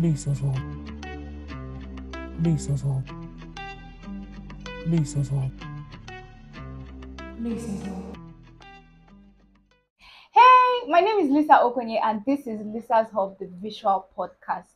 Lisa's home. Lisa's home. Hey, my name is Lisa Okonye, and this is Lisa's Hub, the visual podcast.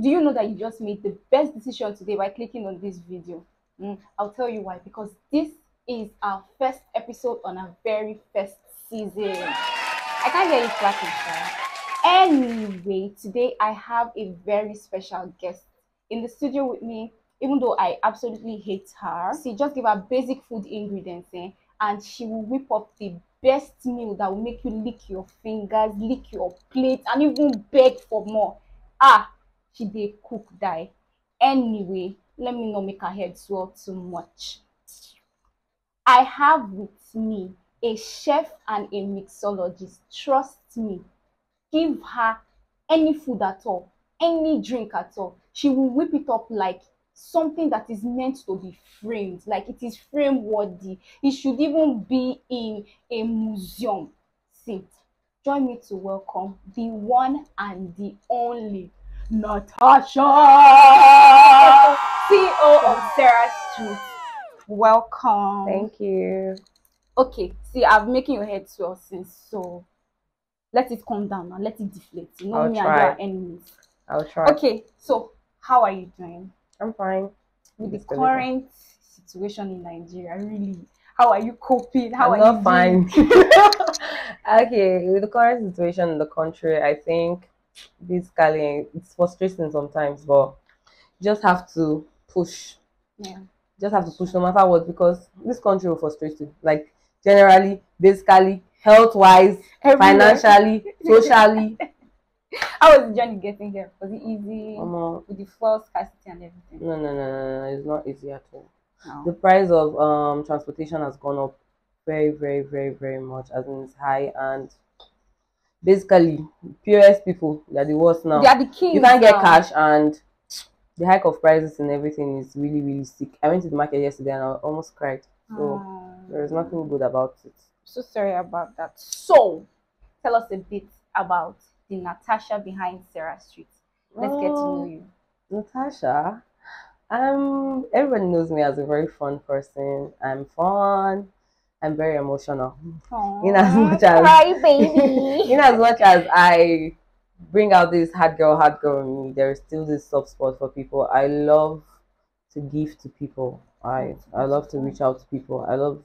Do you know that you just made the best decision today by clicking on this video? Mm, I'll tell you why. Because this is our first episode on our very first season. I can't hear you clapping, sir. Anyway, today I have a very special guest in the studio with me, even though I absolutely hate her. She just give her basic food ingredients, eh? and she will whip up the best meal that will make you lick your fingers, lick your plate, and even beg for more. Ah, she dey cook die. Anyway, let me not make her head swell too much. I have with me a chef and a mixologist. Trust me, give her any food at all, any drink at all. She will whip it up like something that is meant to be framed, like it is frame worthy. It should even be in a museum. See, join me to welcome the one and the only Natasha, CEO of Sarah Street. Welcome. Thank you. Okay, see, I've making your head swell since, so let it calm down and Let it deflate. You know I'll me try. and your enemies. I'll try. Okay, so how are you doing I'm fine. with the Just a little. current situation in Nigeria? Really, how are you coping? How I'm are not you fine. okay, with the current situation in the country, I think basically it's frustrating sometimes, but just have to push. Yeah. Just have to push no matter what because this country will frustrate you. Like generally, basically, health wise, Everywhere. financially, socially. How was the journey getting here? Was it easy Um, with the fuel scarcity and everything? no, no, no, no, no, it's not easy at all. No. the price of um transportation has gone up very very very very much as in it's high and basically pos people they're the worst now They are the kings. you can't get now. cash and the hike of prices and everything is really really sick i went to the market yesterday and i almost cried so Oh. There is nothing good about it so sorry about that. So, tell us a bit about the Natasha behind Sarah Street. Let's get to know you. natasha um everybody knows me as a very fun person i'm fun i'm very emotional In as much as- cry baby. in as much as I bring out this hard girl, hard girl in me, there is still this soft spot for people. I love to give to people. I I love to reach out to people. I love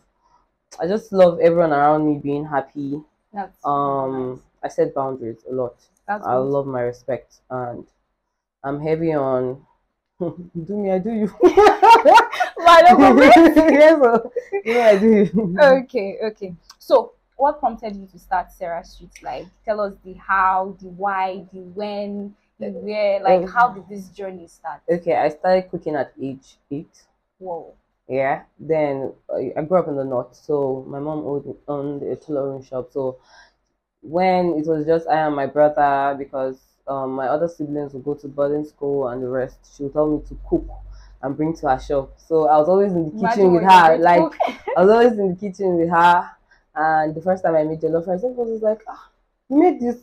I just love everyone around me being happy. That's Um I set boundaries a lot. that's I good. love my respect and I'm heavy on do me, I do you. Why don't go yes, so, I do okay, okay. So, what prompted you to start Sarah Street? Like, tell us the how, the why, the when, the where. Like, Um, how did this journey start? Okay, I started cooking at age eight. Whoa. Yeah. Then I, grew up in the north, so my mom owned, owned a tailoring shop. So when it was just I and my brother, because um, my other siblings would go to boarding school and the rest, she would tell me to cook and bring to her shop. So I was always in the kitchen Imagine with her. Like. I was always in the kitchen with her. And the first time I made jollof rice, was like, ah, you made this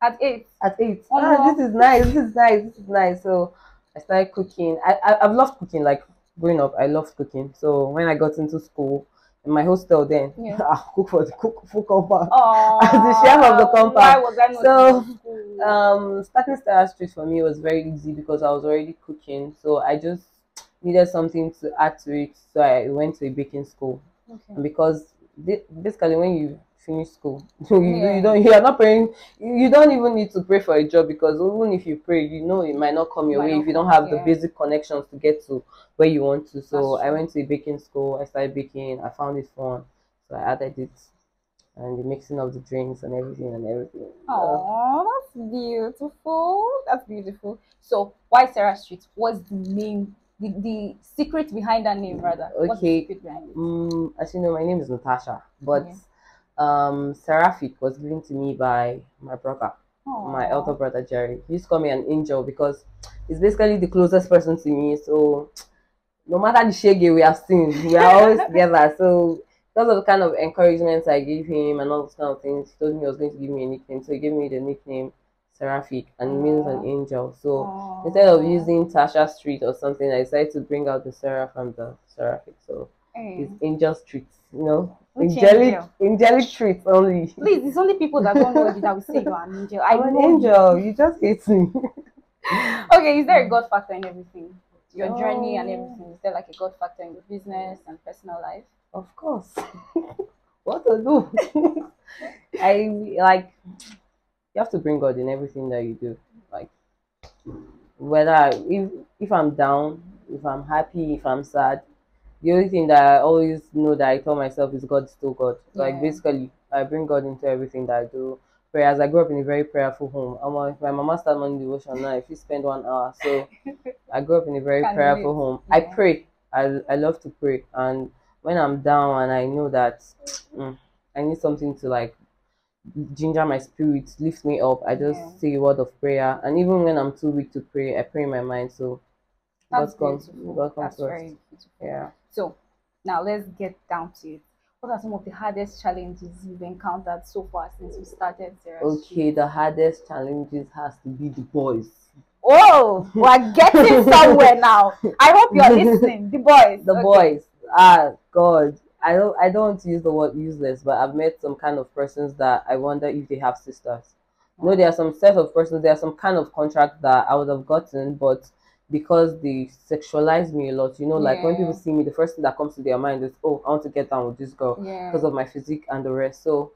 at eight. at eight. Oh, ah, no. this is nice. This is nice. This is nice. So I started cooking. I, I I've loved cooking. Like growing up, I loved cooking. So when I got into school in my hostel, then Yeah. I cook for the cook for compound. As the chef of the compound. Why was I not So. Um, starting Star Street for me was very easy because I was already cooking. So I just needed something to add to it. So I went to a baking school. okay. And because basically when you finish school you, Yeah. you don't you are not praying you don't even need to pray for a job because even if you pray you know it might not come your Might way if you don't have the basic connections to get to where you want to so i went to a baking school i started baking i found it fun so i added it and the mixing of the drinks and everything and everything Oh, that's beautiful. That's beautiful. So, why Sarah Street? What's the name? The, the secret behind that name, rather. What's the Okay. secret behind it? Mm, as you know, my name is Natasha, but Yeah. Um, Seraphic was given to me by my brother, my elder brother Jerry. He used to call me an angel because he's basically the closest person to me. So no matter the shege we have seen, we are always together. So because of the kind of encouragement I gave him and all those kind of things, he told me he was going to give me a nickname. So he gave me the nickname Seraphic and it means an angel. So Aw. instead of using Tasha Street or something, I decided to bring out the Sarah from the Seraphic. So it's angel street, you know, Which angelic, angel? angelic treats only. Please, it's only people that don't know you that will say you're an angel. I'm an know you. angel. You just hate me. Okay, is there a God factor in everything? Your oh. journey and Oh. everything. Is there like a God factor in your business and personal life? Of course. what to do? I like you have to bring God in everything that you do. Like whether if if I'm down, if I'm happy, if I'm sad, the only thing that I always know that I tell myself is God still God. Like basically I bring God into everything that I do. Prayers. I grew up in a very prayerful home. I'm my mama started morning devotion now. If you spend one hour, so I grew up in a very Can prayerful home. I pray. I I love to pray, and when I'm down and I know that mm, I need something to like ginger my spirit, lift me up, I just Yeah. say a word of prayer. And even when I'm too weak to pray, I pray in my mind. So That's God comes, beautiful. God comes That's first. very beautiful. Yeah. So now let's get down to it. What are some of the hardest challenges you've encountered so far since you started Sarah Okay, the hardest challenges has to be the boys. Oh, we're getting somewhere now. I hope you're listening. The boys. The Okay. boys. Ah, God. I don't. I don't want to use the word useless, but I've met some kind of persons that I wonder if they have sisters. No, there are some set of persons. There are some kind of contract that I would have gotten, but because they sexualize me a lot, you know, like when people see me, the first thing that comes to their mind is, "Oh, I want to get down with this girl." Yeah. because of my physique and the rest. So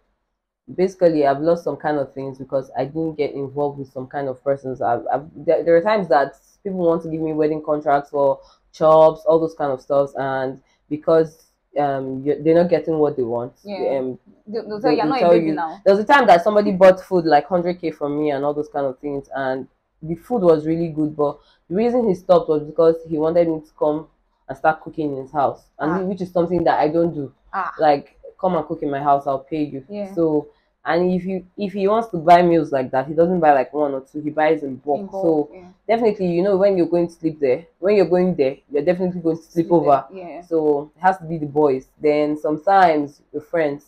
basically, I've lost some kind of things because I didn't get involved with some kind of persons. I've, I've there, there are times that people want to give me wedding contracts or jobs, all those kind of stuff, and because um they're not getting what they want. Yeah. Um, They'll, they'll they you, you're not a baby you- now. there was a time that somebody bought food like 100k from me and all those kind of things, and the food was really good, but the reason he stopped was because he wanted me to come and start cooking in his house, and Ah. which is something that I don't do. Ah, like come and cook in my house i'll pay you. Yeah. so and if you if he wants to buy meals like that he doesn't buy like one or two he buys in bulk, in so yeah. definitely you know when you're going to sleep there when you're going there you're definitely going to sleep, over there, Yeah. so it has to be the boys. Then sometimes your friends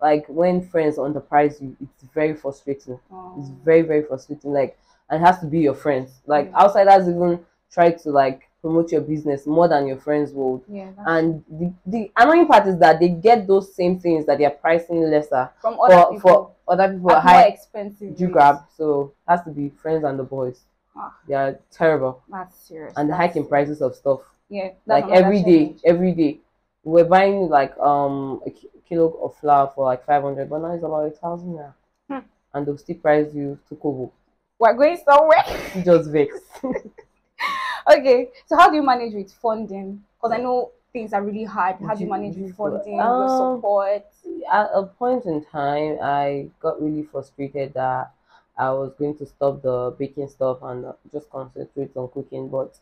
like when friends underprice you it's very frustrating. It's Um, very very frustrating. Like and it has to be your friends like Yeah. outsiders even try to like promote your business more than your friends would yeah. and the, the annoying part is that they get those same things that they are pricing lesser from other for, people. for other people at more high expensive. You grab so it has to be friends and the boys Ah. they are terrible That's serious. and the hiking prices of stuff Yeah. like every day every day we're buying like um a kilo of flour for like 500 but now it's about a thousand now Hmm. and they'll still price you to kobo We're going somewhere. just vex okay. So how do you manage with funding? Because I know things are really hard. How do you manage with funding, um, your support? at a point in time, I got really frustrated that I was going to stop the baking stuff and just concentrate on cooking. But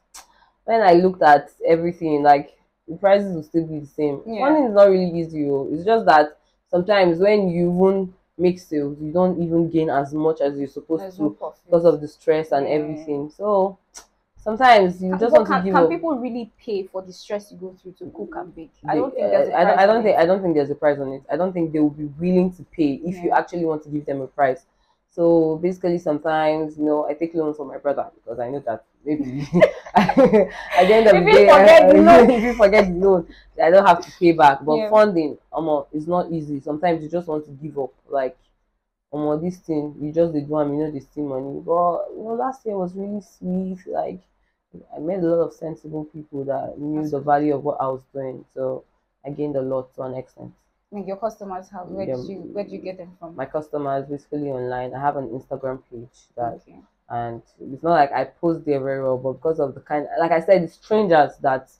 when I looked at everything, like the prices will still be the same. Yeah. Funding is not really easy. oh. It's just that sometimes when you even make sales, you don't even gain as much as you're supposed There's to no because of the stress and Yeah. everything. So sometimes you Can- just want can, to give can up. people really pay for the stress you go through to cook and bake? I don't think there's a uh, I don't, price I don't on think it. I don't think there's a price on it. I don't think they will be willing to pay if you actually want to give them a price. So basically, sometimes you know I take loans from my brother because I know that maybe at the end of If the you day, forget uh, the loan. if you forget the loan, I don't have to pay back. But Yeah. funding, um, is not easy. Sometimes you just want to give up. Like, um, this thing you just did one, you know, this thing money. But you know, last year was really sweet. Like, I met a lot of sensible people that knew That's the value of what I was doing. So I gained a lot to an extent. Like your customers, have where Yeah. did you where did you get them from? My customers basically online. I have an Instagram page that, okay. and it's not like I post there very well, but because of the kind, like I said, it's strangers that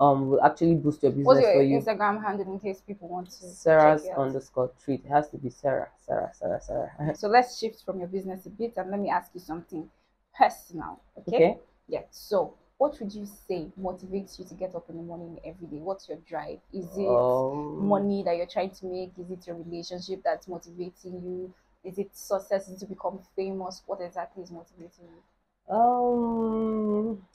um will actually boost your business What's your for you. Instagram handle in case people want to Sarah's check it out? underscore treat. It has to be Sarah, Sarah, Sarah, Sarah. So let's shift from your business a bit and let me ask you something personal. Okay? okay. Yeah. So what would you say motivates you to get up in the morning every day? What's your drive? Is it Um, money that you're trying to make? Is it your relationship that's motivating you? Is it success? To become famous? What exactly is motivating you? Um,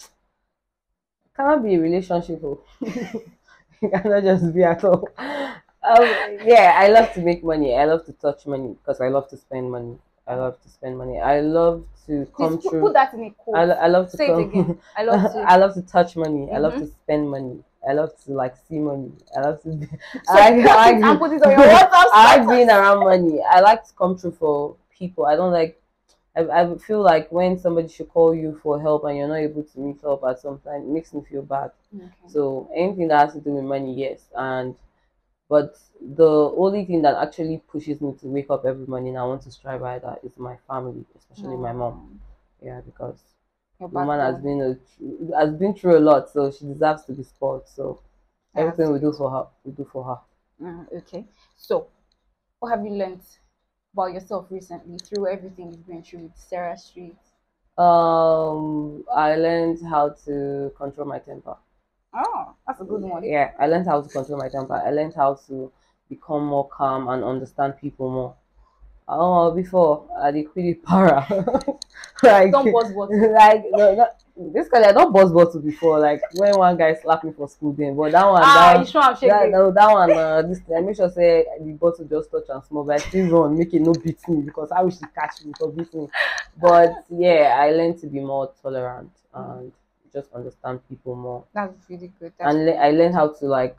cannot be a relationship. oh. it cannot just be at all. Um, yeah, I love to make money. I love to touch money because I love to spend money. I love to spend money. I love to come Please through. put that in a quote. I, I love to Say it again. I love to. I love to touch money. I love to mm-hmm. spend money. I love to like see money. I love to. Be, So I, I, it put it on your WhatsApp I being around money. I like to come through for people. I don't like. I, I feel like when somebody should call you for help and you're not able to meet up at some time, it makes me feel bad. Okay. So anything that has to do with money, yes. And but the only thing that actually pushes me to wake up every morning, I want to strive by that is my family, especially my mom. Yeah, because Your the woman has been a, has been through a lot, so she deserves to be spoiled. So everything we do for her, we do for her. Mm, okay. So, what have you learned about yourself recently through everything you've been through with Sarah Street? Um, I learned how to control my temper. Oh, that's a good one. Yeah, I learned how to control my temper. I learned how to become more calm and understand people more. Oh, before I did pretty para. like, Don't buzz what. like no, no, basically, I don't buzz bottle before. Like when one guy slapped me for school, then but that one, Ah, that, you sure I'm that, shaking? no, that one, uh, this I make sure say the bottle just touch and small, but I still run, make it no beat me because I wish she catch me for beat me. But yeah, I learned to be more tolerant and just understand people more That's really good. That's and le- I learned how to like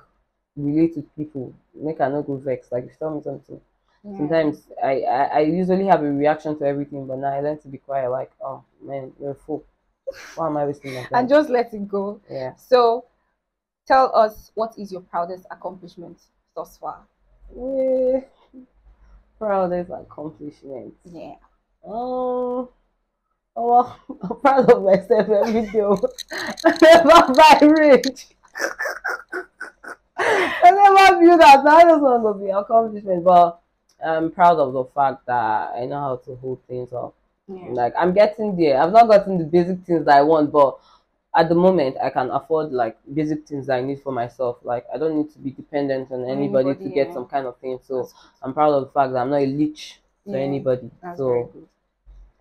relate to people. Make I not go vex. Like if you tell me something, yeah. sometimes I, I I usually have a reaction to everything, but now I learn to be quiet. Like oh man, you're a fool. Why am I wasting my time? and just let it go. yeah. So, tell us what is your proudest accomplishment thus far? Eh, Proudest accomplishment. Yeah. Oh. Oh, well, I'm proud of myself every day. I never buy rich. I never view that. I just want to be accomplishment, but I'm proud of the fact that I know how to hold things up. Yeah. Like I'm getting there. I've not gotten the basic things that I want, but at the moment I can afford like basic things that I need for myself. Like I don't need to be dependent on anybody, Anybody, to get yeah. some kind of thing. So I'm proud of the fact that I'm not a leech to Yeah, anybody. that's So.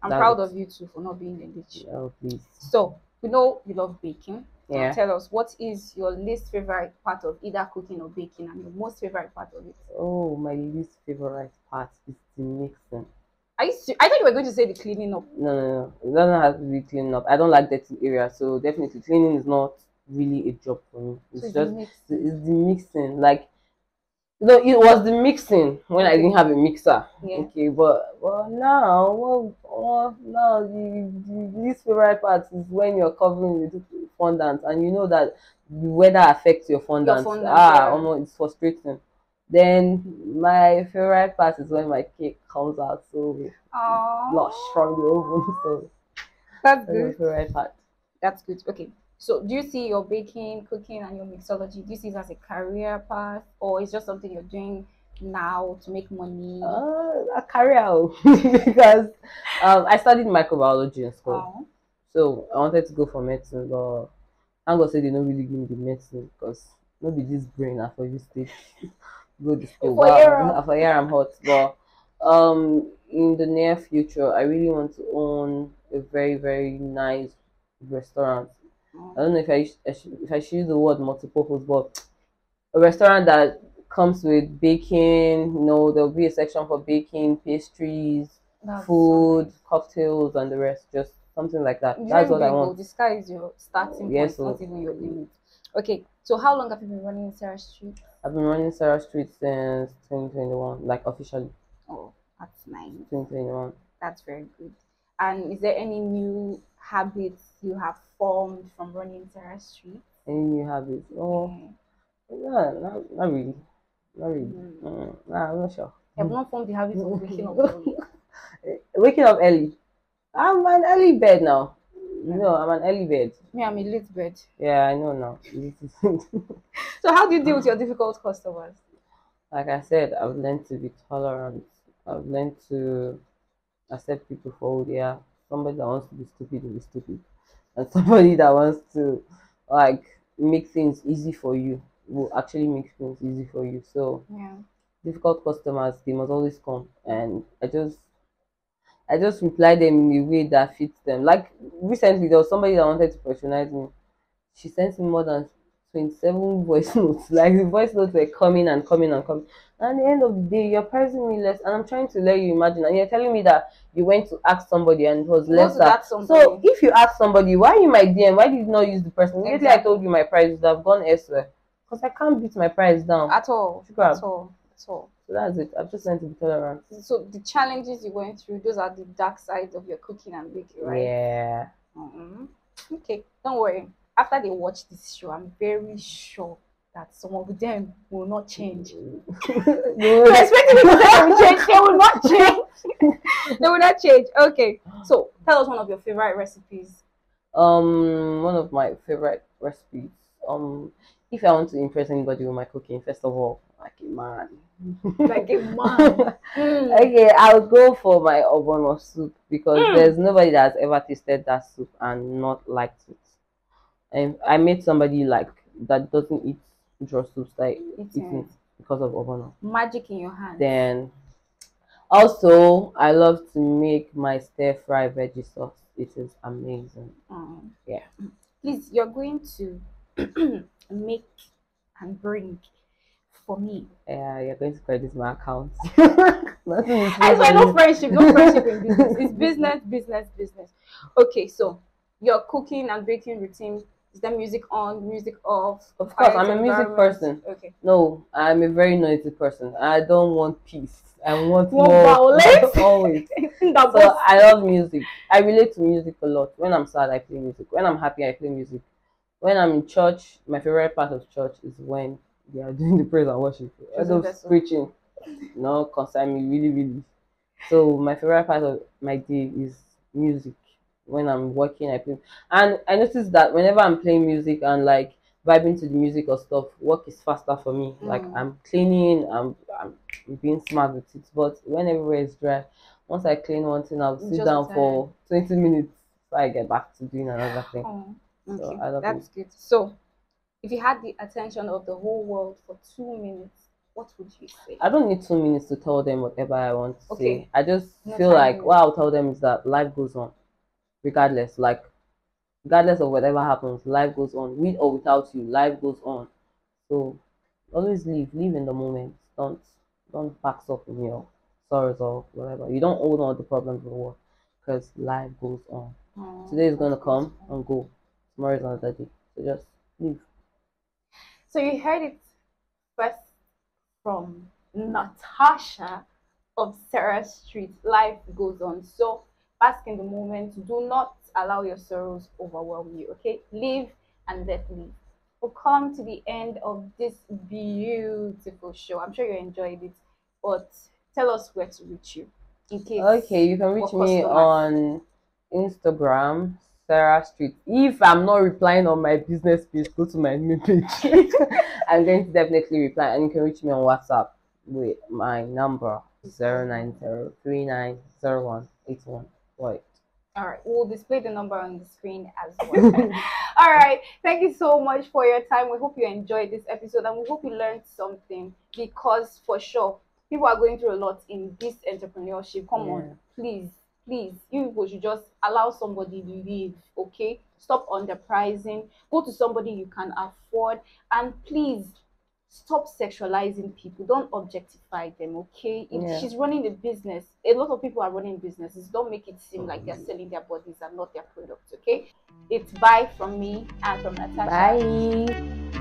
I'm that proud of you too for not being a bitch. oh please. So, we know you love baking. Yeah. Tell us what is your least favorite part of either cooking or baking and your most favorite part of it? Oh, my least favorite part is the mixing. You ser- I thought you were going to say the cleaning up. No, no, no. It doesn't have to be cleaning up. I don't like dirty areas, so definitely cleaning is not really a job for me. It's So just mixed. it's the mixing. Like, no, it was the mixing when I didn't have a mixer. Yeah. Okay, but well now, well, well now the, the least favorite part is when you're covering with fondant and you know that the weather affects your fondant. Your fondant, ah, yeah. almost it's frustrating. Then my favorite part is when my cake comes out so Aww. lush from the oven. So That's that's good. favorite part. That's good. Okay. So, do you see your baking, cooking, and your mixology? Do you see it as a career path, or it's just something you're doing now to make money? Uh, a career oh. because um, I studied microbiology in school. Aw. So I wanted to go for medicine, but thank God say they don't really give me the medicine because maybe this brain I for you take go to school. For for here I'm hot. But um in the near future I really want to own a very, very nice restaurant. I don't know if I, should, if I should use the word multi-purpose, but a restaurant that comes with baking, you know, there'll be a section for baking, pastries, That's food, cocktails, and the rest. Just something like that. so nice. That's what I want. The sky is your starting Yes, point, not even your limit. Okay. So, how long have you been running Sarah Street? I've been running Sarah Street since 2021, like officially Oh, that's nice. 2021. That's very good. And is there any new habits you have formed from running Sarah Street? Any new habits? Oh, Yeah. yeah, not, not really. Not really. Mm. Mm, nah, I'm not sure. Have not formed the habit of waking up early. Waking up early. I'm an early bed now. Know, I'm an early bed. Me, I'm a late bed. Yeah, I know now. So, how do you deal with your difficult customers? like I said, I've learned to be tolerant. I've learned to accept people for who they are. Somebody that wants to be stupid will be stupid, and somebody that wants to like make things easy for you will actually make things easy for you. So Yeah. difficult customers, they must always come, and I just. I just reply them in a way that fits them. Like recently, there was somebody that wanted to patronize me. She sent me more than 27 voice notes. Like the voice notes were coming and coming and coming. And at the end of the day, you're pricing me less, and I'm trying to let you imagine, and you're telling me that you went to ask somebody and it was less. to than- ask somebody. So if you ask somebody, why you my DM? Why did you not use the person? Immediately I told you my price, would have gone elsewhere. Because I can't beat my price down. At all. Grab. At all. At all. So that's it. I've just learned to be tolerant. So the challenges you went through, those are the dark sides of your cooking and baking, right? Yeah. Mhm. Okay, don't worry. After they watch this show, I'm very sure that some of them will not change. No. So expecting people to they will change, they will not change. they will not change. Okay, so tell us one of your favorite recipes. Um, one of my favorite recipes. Um, if I want to impress anybody with my cooking, first of all, like a man. Like a man. Mm. Okay, I'll go for my ogbono soup because Mm. there's nobody that's ever tasted that soup and not liked it. And I made somebody like that doesn't eat draw soups like Eating. eating because of ogbono. Magic in your hand. Then also I love to make my stir fry veggie sauce. It is amazing. Mm. Yeah. Please, you're going to make and bring for me. Yeah, you're going to credit my account. I swear, no friendship, no friendship in business. It's business, business, business. Okay, so your cooking and baking routine is there music on, music off? Of course, I'm a music person. Okay. No, I'm a very noisy person. I don't want peace. I want more always. So I love music. I relate to music a lot. When I'm sad, I play music. When I'm happy, I play music. When I'm in church, my favorite part of church is when they are doing the praise and worship. And those preaching, no, concern me really, really. So my favorite part of my day is music. When I'm working, I play. And I noticed that whenever I'm playing music and like vibing to the music or stuff, work is faster for me. Like Mm. I'm cleaning, I'm I'm being smart with it. But when everywhere is dry, once I clean one thing, I'll sit just down be for 20 minutes before I get back to doing another thing. Oh, So, okay, I love that's good. So, if you had the attention of the whole world for two minutes, what would you say? I don't need two minutes to tell them whatever I want to Okay. say. I just No feel like what I'll tell them is that life goes on, regardless. Like, regardless of whatever happens, life goes on. With or without you, life goes on. So, always live, live in the moment. Don't don't box up in your sorrows or whatever. You don't own all the problems of the world because life goes on. Oh, Today is gonna come and go. Tomorrow is another day. So just live. So you heard it first from Natasha of Sarah Street. Life goes on. So bask in the moment. Do not allow your sorrows overwhelm you. Okay, live and let live. We'll come to the end of this beautiful show. I'm sure you enjoyed it, but tell us where to reach you in case. Okay, you can reach me on Instagram, Sarah Street. If I'm not replying on my business page, go to my main page. I'm going to definitely reply, and you can reach me on WhatsApp with my number 090390181. All right, we'll display the number on the screen as well. All right, thank you so much for your time. We hope you enjoyed this episode and we hope you learned something because for sure people are going through a lot in this entrepreneurship. Come Yeah. on, please, please, you people should just allow somebody to live, okay? Stop underpricing, go to somebody you can afford, and please stop sexualizing people. Don't objectify them, okay? If Yeah. she's running a business, a lot of people are running businesses. Don't make it seem like they're mm-hmm. selling their bodies and not their products, okay? It's bye from me and from Natasha. Bye.